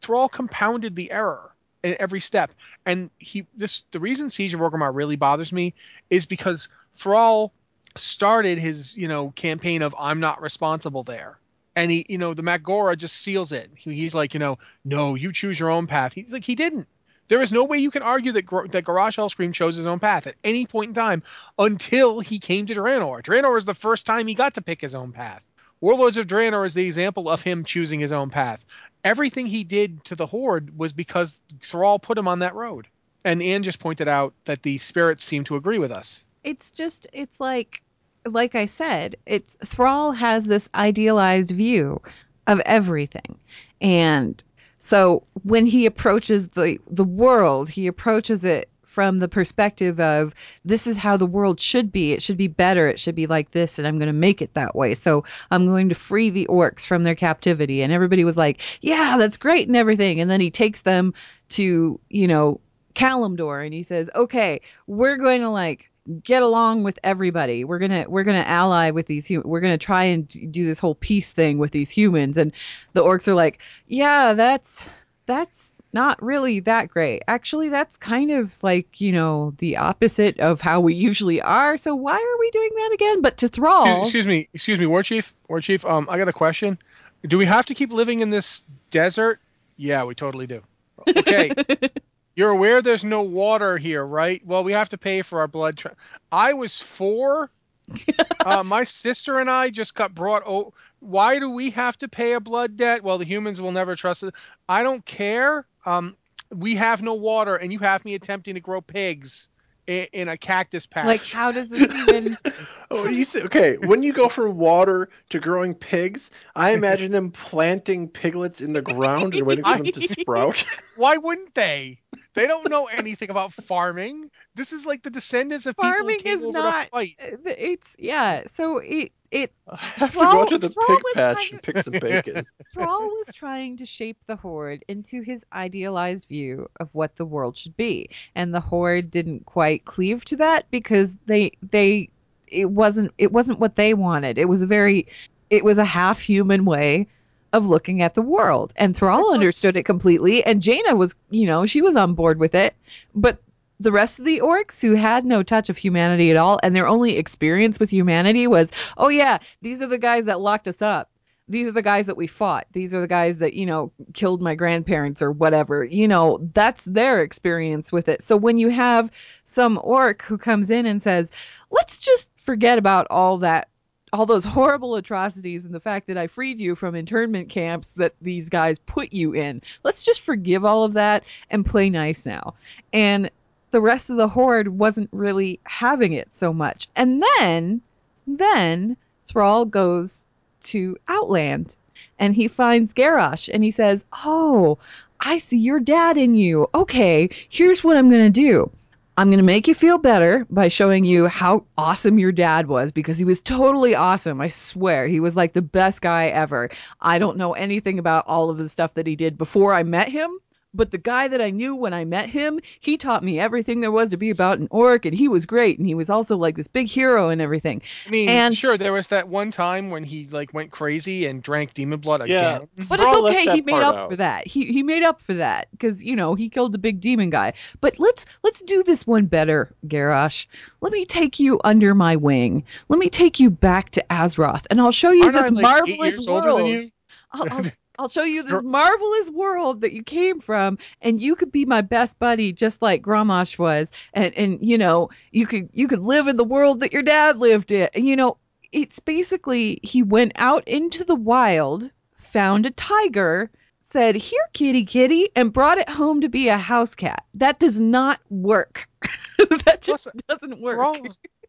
Thrall compounded the error. in every step. And he this the reason Siege of Orgrimmar really bothers me is because Thrall started his you know campaign of I'm not responsible there. And he, you know, the mak'gora just seals it. He, he's like, you know, no, you choose your own path. He's like, he didn't. There is no way you can argue that that Garrosh Hellscream chose his own path at any point in time until he came to Draenor. Draenor is the first time he got to pick his own path. Warlords of Draenor is the example of him choosing his own path. Everything he did to the Horde was because Thrall put him on that road. And Anne just pointed out that the spirits seem to agree with us. It's just it's like like I said, it's Thrall has this idealized view of everything. And so when he approaches the the world, he approaches it from the perspective of this is how the world should be. It should be better. It should be like this, and I'm going to make it that way. So I'm going to free the orcs from their captivity. And everybody was like, yeah, that's great and everything. And then he takes them to, you know, Kalimdor and he says, okay, we're going to like get along with everybody. We're gonna we're gonna ally with these. We're gonna try and do this whole peace thing with these humans. And the orcs are like, yeah, that's that's not really that great. Actually, that's kind of like, you know, the opposite of how we usually are. So why are we doing that again? But to Thrall. Excuse me, excuse me, War Chief, War Chief. Um, I got a question. Do we have to keep living in this desert? Yeah, we totally do. Okay. *laughs* You're aware there's no water here, right? Well, we have to pay for our blood. Tra- I was four. *laughs* uh, my sister and I just got brought. Oh, why do we have to pay a blood debt? Well, the humans will never trust it. I don't care. Um, we have no water, and you have me attempting to grow pigs in, in a cactus patch. Like, how does this even? *laughs* oh, you say, okay. When you go from water to growing pigs, I imagine them planting piglets in the ground and waiting for them to *laughs* sprout. Why wouldn't they? They don't know anything about farming. This is like the descendants of farming people who is not. Uh, it's yeah. So it it. *laughs* I have Thrall, to go to the Thrall pig patch and pick some bacon. *laughs* Thrall was trying to shape the Horde into his idealized view of what the world should be, and the Horde didn't quite cleave to that because they they it wasn't it wasn't what they wanted. It was a very it was a half human way of looking at the world. And Thrall understood it completely, and Jaina was, you know, she was on board with it. But the rest of the orcs who had no touch of humanity at all, and their only experience with humanity was, oh yeah, these are the guys that locked us up. These are the guys that we fought. These are the guys that, you know, killed my grandparents or whatever. You know, that's their experience with it. So when you have some orc who comes in and says, let's just forget about all that all those horrible atrocities and the fact that I freed you from internment camps that these guys put you in. Let's just forgive all of that and play nice now. And the rest of the horde wasn't really having it so much. And then, then Thrall goes to Outland and he finds Garrosh and he says, "Oh, I see your dad in you. Okay, here's what I'm going to do. I'm going to make you feel better by showing you how awesome your dad was because he was totally awesome. I swear. He was like the best guy ever. I don't know anything about all of the stuff that he did before I met him, but the guy that I knew when I met him, he taught me everything there was to be about an orc, and he was great, and he was also like this big hero and everything. I mean, and, sure, there was that one time when he like went crazy and drank demon blood yeah. again. But it's okay. He made up out. for that. He he made up for that because you know he killed the big demon guy. But let's let's do this one better, Garrosh. Let me take you under my wing. Let me take you back to Azeroth, and I'll show you Aren't this I, like, marvelous world. I'll, I'll, *laughs* I'll show you this marvelous world that you came from, and you could be my best buddy, just like Grommash was, and and you know you could you could live in the world that your dad lived in. And, you know, it's basically he went out into the wild, found a tiger, said, "Here, kitty, kitty," and brought it home to be a house cat. That does not work. *laughs* that just Plus, doesn't work.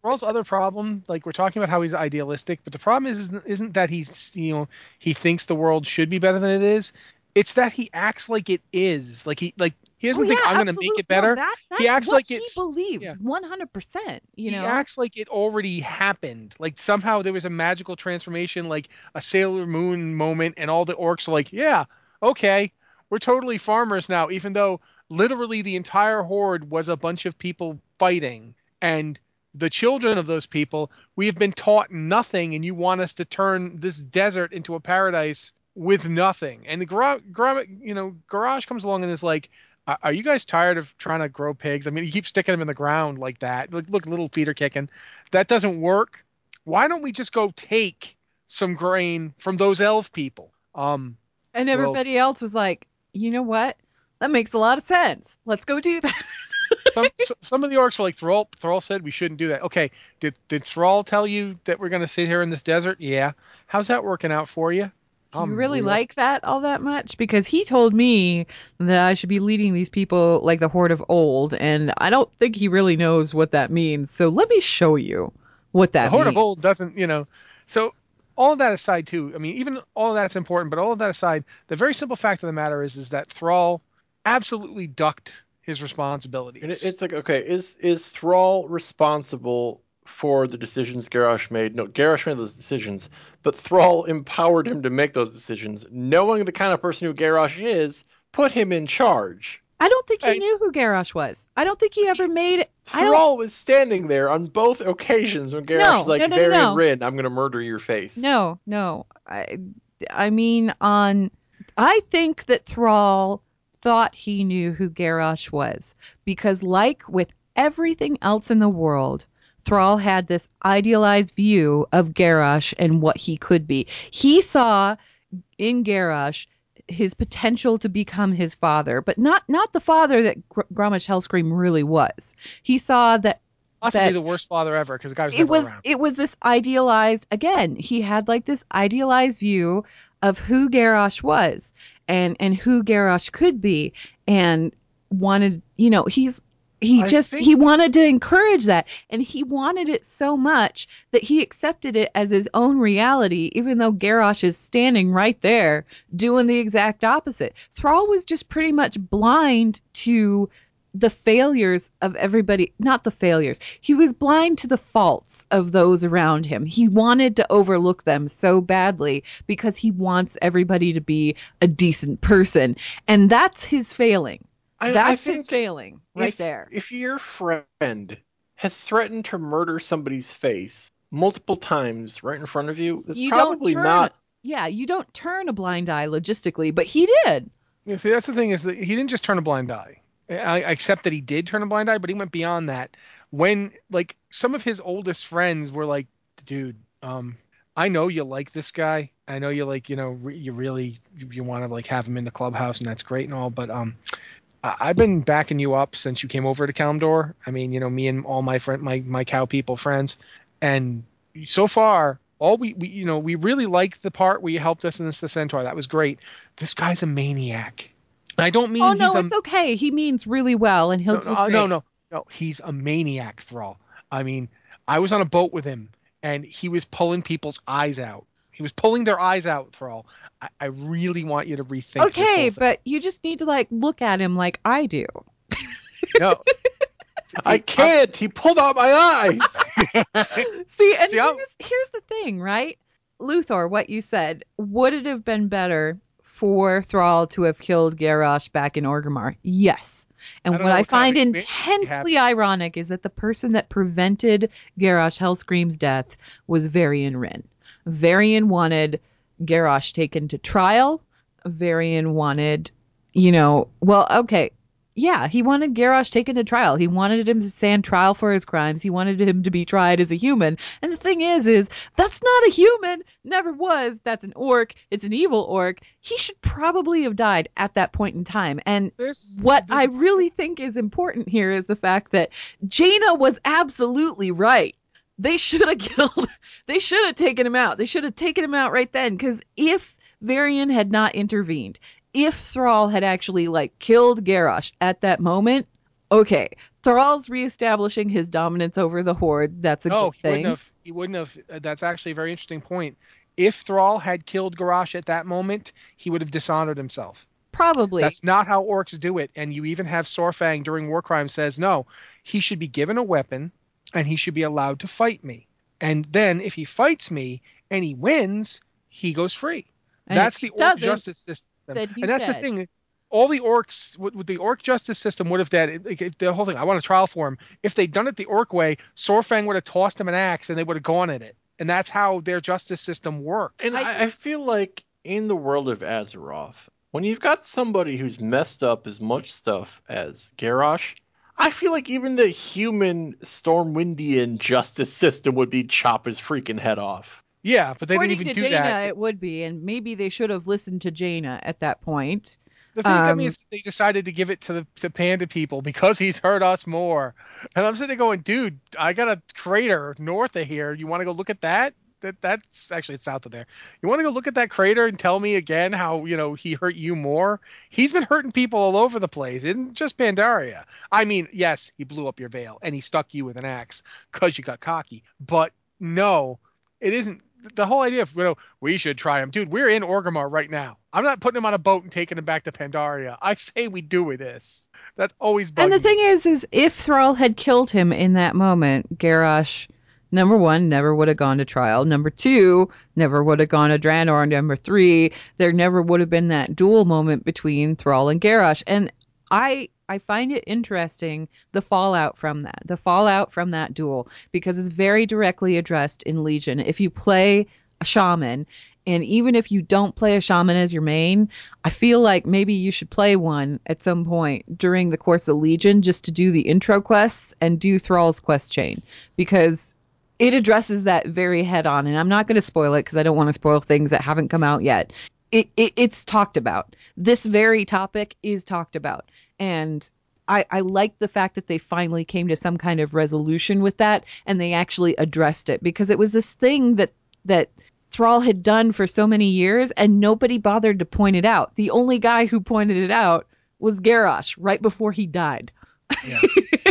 Thrall's other problem, like we're talking about how he's idealistic, but the problem is isn't, isn't that he's you know he thinks the world should be better than it is. It's that he acts like it is. Like he like he doesn't oh, think yeah, I'm going to make it better. No, that, he acts like he believes one hundred percent. You he know, acts like it already happened. Like somehow there was a magical transformation, like a Sailor Moon moment, and all the orcs are like, yeah, okay, we're totally farmers now, even though literally the entire horde was a bunch of people fighting and the children of those people, we have been taught nothing, and you want us to turn this desert into a paradise with nothing. And the garage, you know, Garrosh comes along and is like, Are you guys tired of trying to grow pigs? I mean, you keep sticking them in the ground like that. Look, look, little feet are kicking. That doesn't work. Why don't we just go take some grain from those elf people? Um, And Well- everybody else was like, you know what? That makes a lot of sense. Let's go do that. some some of the orcs were like Thrall. Thrall said we shouldn't do that. Okay, did did Thrall tell you that we're gonna sit here in this desert? Yeah. How's that working out for you? Do you Um, really like that all that much? Because he told me that I should be leading these people like the Horde of Old, and I don't think he really knows what that means. So let me show you what that the Horde means. of Old doesn't, you know. So all of that aside, too. I mean, even all of that's important, but all of that aside, the very simple fact of the matter is, is that Thrall absolutely ducked his responsibilities. And it's like, okay, is is Thrall responsible for the decisions Garrosh made? No, Garrosh made those decisions, but Thrall empowered him to make those decisions, knowing the kind of person who Garrosh is, put him in charge. I don't think he Hey. knew who Garrosh was. I don't think he ever made. I. Thrall was standing there on both occasions when Garrosh No, was like, no, no, no, Varian no. Wrynn, I'm gonna murder your face. No, no. I, I mean, on. I think that Thrall thought he knew who Garrosh was because, like with everything else in the world, Thrall had this idealized view of Garrosh and what he could be. He saw in Garrosh his potential to become his father, but not not the father that Gr- Grommash Hellscream really was. He saw that possibly the worst father ever because the guy was it was around. it was this idealized again he had like this idealized view of who Garrosh was and and who Garrosh could be and wanted you know he's he I just he wanted to encourage that. And he wanted it so much that he accepted it as his own reality even though Garrosh is standing right there doing the exact opposite. Thrall was just pretty much blind to the failures of everybody not the failures. He was blind to the faults of those around him. He wanted to overlook them so badly because he wants everybody to be a decent person. And that's his failing. I, I that's his failing right if, there. If your friend has threatened to murder somebody's face multiple times right in front of you, that's you probably don't turn not. yeah you don't turn a blind eye logistically but he did. You see, that's the thing is that he didn't just turn a blind eye. I, accept that he did turn a blind eye, but he went beyond that. When like some of his oldest friends were like, "Dude, um, I know you like this guy. I know you like, you know, re- you really you want to like have him in the clubhouse, and that's great and all. But um, I- I've been backing you up since you came over to Kalimdor. I mean, you know, me and all my friend, my my cow people friends, and so far, all we, we you know, we really liked the part where you helped us in this the centaur. That was great. This guy's a maniac. And I don't mean oh no he's a, it's okay he means really well and he'll no, do no, oh, great. no, no, no. He's a maniac, Thrall. I mean, I was on a boat with him, and he was pulling people's eyes out. He was pulling their eyes out, Thrall. I, I really want you to rethink. okay thing. but you just need to like look at him like i do *laughs* no. *laughs* I can't. He pulled out my eyes. *laughs* See, and See, here's, here's the thing, right? Luthor, what you said, would it have been better for Thrall to have killed Garrosh back in Orgrimmar? Yes. And I what I find intensely ironic is that the person that prevented Garrosh Hellscream's death was Varian Wrynn. Varian wanted Garrosh taken to trial. Varian wanted, you know, well, okay, yeah, he wanted Garrosh taken to trial. He wanted him to stand trial for his crimes. He wanted him to be tried as a human. And the thing is, is that's not a human. Never was. That's an orc. It's an evil orc. He should probably have died at that point in time. And There's, what there's- I really think is important here is the fact that Jaina was absolutely right. They should have *laughs* killed. They should have taken him out. They should have taken him out right then. Because if Varian had not intervened, if Thrall had actually like killed Garrosh at that moment, okay, Thrall's reestablishing his dominance over the Horde. That's a no, good he thing. wouldn't have. He wouldn't have. uh, That's actually a very interesting point. If Thrall had killed Garrosh at that moment, he would have dishonored himself. Probably. That's not how orcs do it. And you even have Saurfang during War Crime says no, he should be given a weapon and he should be allowed to fight me. And then if he fights me and he wins, he goes free. And that's the orc justice system. Then he's and that's dead. the thing. All the orcs, what, what the orc justice system would have done, like, the whole thing. I want a trial for him. If they'd done it the orc way, Saurfang would have tossed him an axe and they would have gone at it. And that's how their justice system works. And I I, I feel like in the world of Azeroth, when you've got somebody who's messed up as much stuff as Garrosh, I feel like even the human Stormwindian justice system would be chop his freaking head off. Yeah, but they According didn't to even do Jaina, that. it would be, and maybe they should have listened to Jaina at that point. The thing that Um, means they decided to give it to the to panda people because he's hurt us more. And I'm sitting there going, dude, I got a crater north of here. You want to go look at that? That that's actually it's south of there. You want to go look at that crater and tell me again how you know he hurt you more? He's been hurting people all over the place, in just Pandaria. I mean, yes, he blew up your veil and he stuck you with an axe because you got cocky. But no, it isn't the whole idea of you know we should try him, dude. We're in Orgrimmar right now. I'm not putting him on a boat and taking him back to Pandaria. I say we do with this. That's always And the thing is, is if Thrall had killed him in that moment, Garrosh, number one, never would have gone to trial. Number two, never would have gone to Draenor. Number three, there never would have been that duel moment between Thrall and Garrosh. And I I find it interesting the fallout from that, the fallout from that duel, because it's very directly addressed in Legion. If you play a shaman, and even if you don't play a shaman as your main, I feel like maybe you should play one at some point during the course of Legion just to do the intro quests and do Thrall's quest chain because it addresses that very head on. And I'm not going to spoil it because I don't want to spoil things that haven't come out yet. It, it, it's talked about. This very topic is talked about. And I, I like the fact that they finally came to some kind of resolution with that and they actually addressed it because it was this thing that that Thrall had done for so many years and nobody bothered to point it out. The only guy who pointed it out was Garrosh right before he died. Yeah.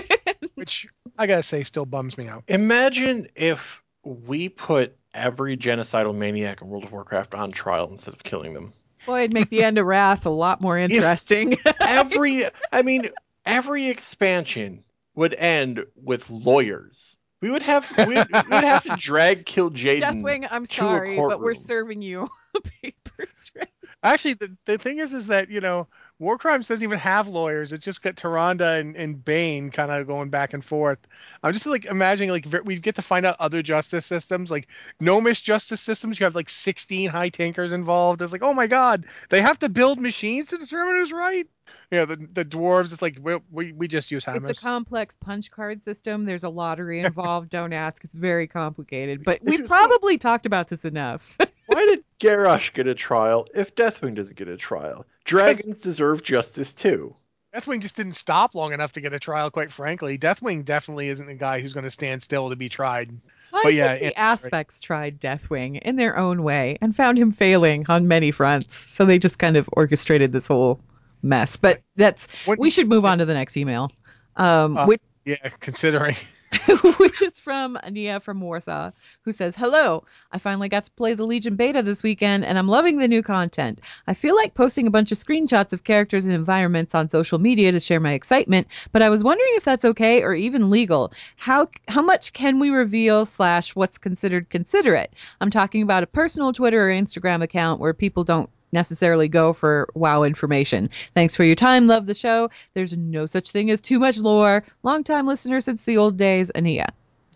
*laughs* Which I gotta say still bums me out. Imagine if we put every genocidal maniac in World of Warcraft on trial instead of killing them. Boy, it'd make the end of Wrath a lot more interesting. *laughs* Every, I mean, every expansion would end with lawyers. We would have, we'd, we'd have to drag Kil'jaeden. Deathwing, I'm to sorry, but we're serving you *laughs* papers. Right? Actually, the, the thing is, is that you know, War Crimes doesn't even have lawyers. It's just got Tyrande and, and Bane kind of going back and forth. I'm just like imagining like we get to find out other justice systems, like gnomish justice systems. You have like 16 high tankers involved. It's like, oh my god, they have to build machines to determine who's right. Yeah, the the dwarves. It's like we we, we just use hammers. It's a complex punch card system. There's a lottery involved. *laughs* Don't ask. It's very complicated. But we've *laughs* probably talked about this enough. *laughs* Why did Garrosh get a trial if Deathwing doesn't get a trial? Dragons deserve justice too. Deathwing just didn't stop long enough to get a trial, quite frankly. Deathwing definitely isn't a guy who's going to stand still to be tried. I But yeah, think the yeah, aspects tried Deathwing in their own way and found him failing on many fronts. So they just kind of orchestrated this whole mess. But that's What- we should move on to the next email, um, Uh, which Yeah, considering. *laughs* which is from Ania from Warsaw, who says, Hello, I finally got to play the Legion beta this weekend and I'm loving the new content. I feel like posting a bunch of screenshots of characters and environments on social media to share my excitement, but I was wondering if that's okay or even legal. How how much can we reveal slash what's considered considerate? I'm talking about a personal Twitter or Instagram account where people don't necessarily go for wow information. Thanks for your time. Love the show. There's no such thing as too much lore. Long-time listener since the old days, Ania.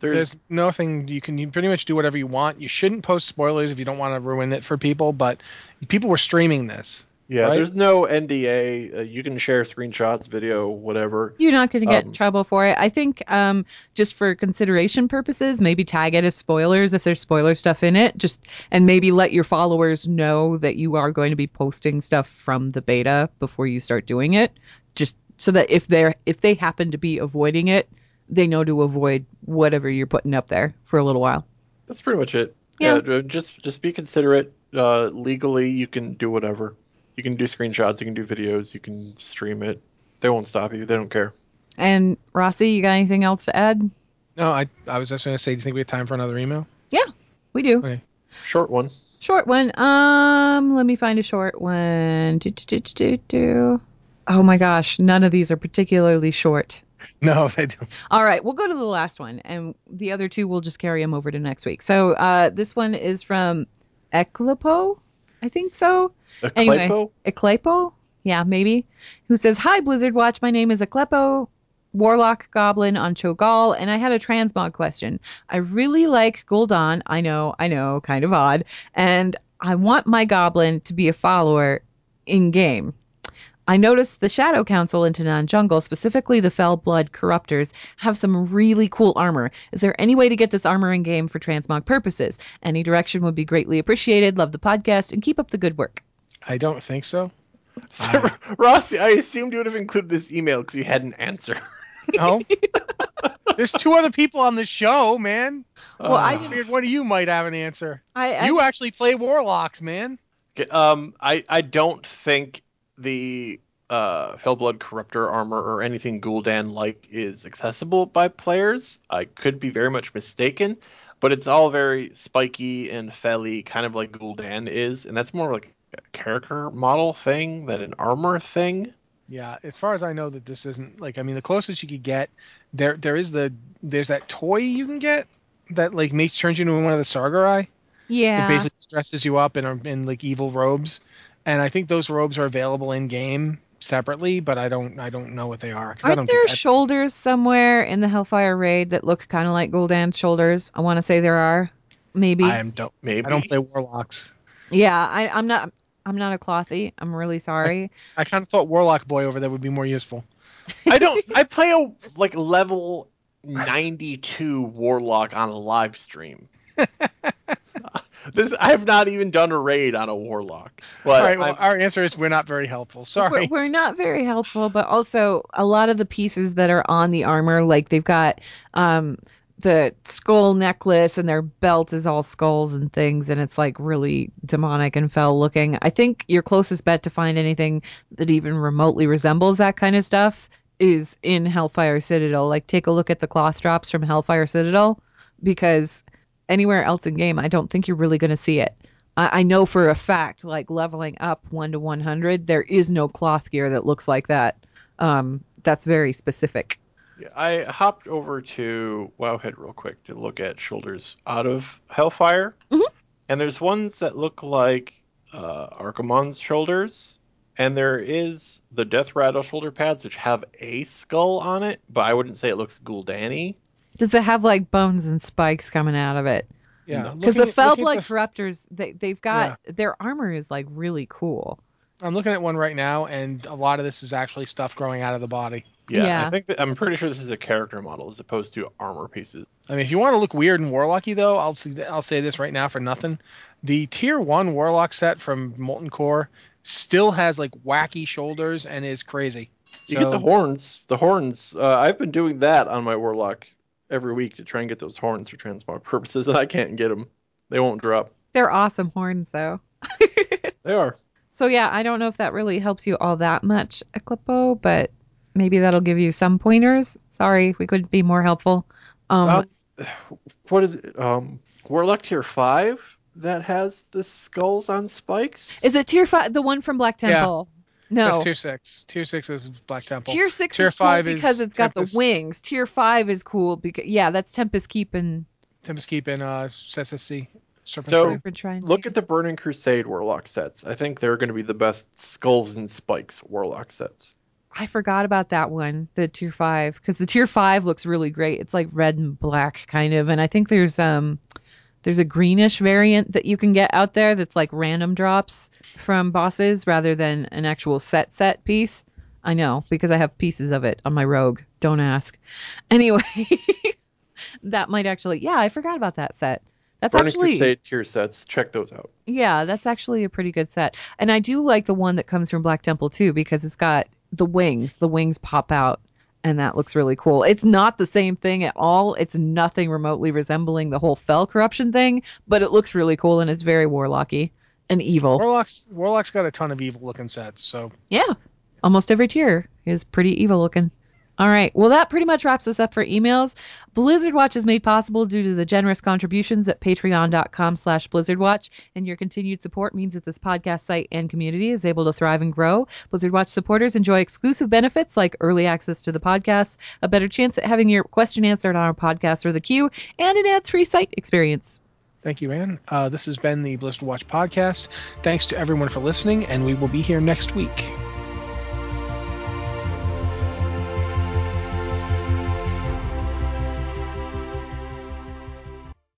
There's, There's nothing you can you pretty much do whatever you want. You shouldn't post spoilers if you don't want to ruin it for people, but people were streaming this. Yeah, right? there's no NDA. Uh, you can share screenshots, video, whatever. You're not going to get in Um, trouble for it. I think um, just for consideration purposes, maybe tag it as spoilers if there's spoiler stuff in it. Just and maybe let your followers know that you are going to be posting stuff from the beta before you start doing it. Just so that if they're if they happen to be avoiding it, they know to avoid whatever you're putting up there for a little while. That's pretty much it. Yeah. uh, just just be considerate. Uh, legally, you can do whatever. You can do screenshots. You can do videos. You can stream it. They won't stop you. They don't care. And Rossi, you got anything else to add? No, I I was just going to say, do you think we have time for another email? Yeah, we do. Okay. Short one. Short one. Um, let me find a short one. Do, do, do, do, do, do. Oh my gosh, none of these are particularly short. *laughs* No, they don't. All right, we'll go to the last one, and the other two we'll just carry them over to next week. So uh, this one is from Eclipo, I think so. A Anyway. Eclepo, yeah, maybe, who says, Hi, Blizzard Watch. My name is Eclepo, Warlock Goblin on Cho'Gall, and I had a transmog question. I really like Gul'dan. I know, I know, kind of odd. And I want my Goblin to be a follower in game. I noticed the Shadow Council in Tanaan Jungle, specifically the Felblood Corruptors, have some really cool armor. Is there any way to get this armor in game for transmog purposes? Any direction would be greatly appreciated. Love the podcast and keep up the good work. I don't think so. *laughs* So, Rossi, I assumed you would have included this email because you had an answer. *laughs* No. There's two other people on the show, man. Well, I I figured one of you might have an answer. I, I You actually play warlocks, man. Um, I I don't think the uh Felblood Corruptor armor or anything Gul'dan like is accessible by players. I could be very much mistaken, but it's all very spiky and felly, kind of like Gul'dan is, and that's more like a character model thing than an armor thing. Yeah, as far as I know, that this isn't like I mean the closest you could get there there is the there's that toy you can get that like makes turns you into one of the Sargerai. Yeah, it basically dresses you up in um, in like evil robes, and I think those robes are available in game separately, but I don't I don't know what they are. Aren't don't there shoulders somewhere in the Hellfire raid that look kind of like Gul'dan's shoulders? I want to say there are. Maybe. I am don't Maybe I don't play warlocks. yeah, I, I'm not. I'm not a clothy. I'm really sorry. I kind of thought warlock boy over there would be more useful. I don't. I *laughs* play a like level ninety two warlock on a live stream. *laughs* this I have not even done a raid on a warlock. But All right, well, our answer is we're not very helpful. Sorry. We're, we're not very helpful, but also a lot of the pieces that are on the armor, like they've got um, the skull necklace and their belt is all skulls and things, and it's like really demonic and fell looking. I think your closest bet to find anything that even remotely resembles that kind of stuff is in Hellfire Citadel. Like, take a look at the cloth drops from Hellfire Citadel, because anywhere else in game, I don't think you're really going to see it. I, I know for a fact, like leveling up one to 100, there is no cloth gear that looks like that. Um, that's very specific. I hopped over to Wowhead real quick to look at shoulders out of Hellfire, Mhm. and there's ones that look like uh, Archimonde's shoulders, and there is the Death Rattle shoulder pads, which have a skull on it, but I wouldn't say it looks Gul'dan-y. Does it have like bones and spikes coming out of it? yeah, Because the at- Fell looking at Blood the- Corruptors, they they've got their armor is like really cool. I'm looking at one right now, and a lot of this is actually stuff growing out of the body. Yeah, Yeah. I think that, I'm pretty sure this is a character model as opposed to armor pieces. I mean, if you want to look weird and warlocky, though, I'll see, I'll say this right now for nothing. The tier one warlock set from Molten Core still has like wacky shoulders and is crazy. You get the horns. The horns. Uh, I've been doing that on my warlock every week to try and get those horns for transmog purposes, and I can't get them. They won't drop. They're awesome horns though. *laughs* They are. So yeah, I don't know if that really helps you all that much, Eclipo, but maybe that'll give you some pointers. Sorry, we couldn't be more helpful. Um, Um, what is it? Um, Warlock tier five that has the skulls on spikes. is it tier five, the one from Black Temple. Yeah. Temple? No, That's tier six. Tier six is Black Temple. Tier six Tier is cool five is because it's got Tempest. the wings. Tier five is cool because yeah, that's Tempest Keep and Tempest Keep and uh, SSC. So- Shrine. Serpent Shrine. Look at the Burning Crusade Warlock sets. I think they're going to be the best skulls and spikes Warlock sets. I forgot about that one, the tier five, because the tier five looks really great. It's like red and black kind of, and I think there's um there's a greenish variant that you can get out there that's like random drops from bosses rather than an actual set set piece. I know because I have pieces of it on my rogue. Don't ask. *laughs* Anyway, *laughs* that might actually yeah, I forgot about that set. That's Burning actually Crusade tier sets. Check those out. yeah, that's actually a pretty good set. And I do like the one that comes from Black Temple too because it's got the wings. The wings pop out and that looks really cool. It's not the same thing at all. It's nothing remotely resembling the whole fell corruption thing, but it looks really cool and it's very warlocky and evil. Warlock's Warlock's got a ton of evil looking sets. So Yeah. Almost every tier is pretty evil looking. All right. Well, that pretty much wraps us up for emails. Blizzard Watch is made possible due to the generous contributions at patreon.com slash blizzardwatch, and your continued support means that this podcast site and community is able to thrive and grow. Blizzard Watch supporters enjoy exclusive benefits like early access to the podcast, a better chance at having your question answered on our podcast or the queue, and an ads-free site experience. thank you, Anne. Uh, this has been the Blizzard Watch podcast. Thanks to everyone for listening, and we will be here next week.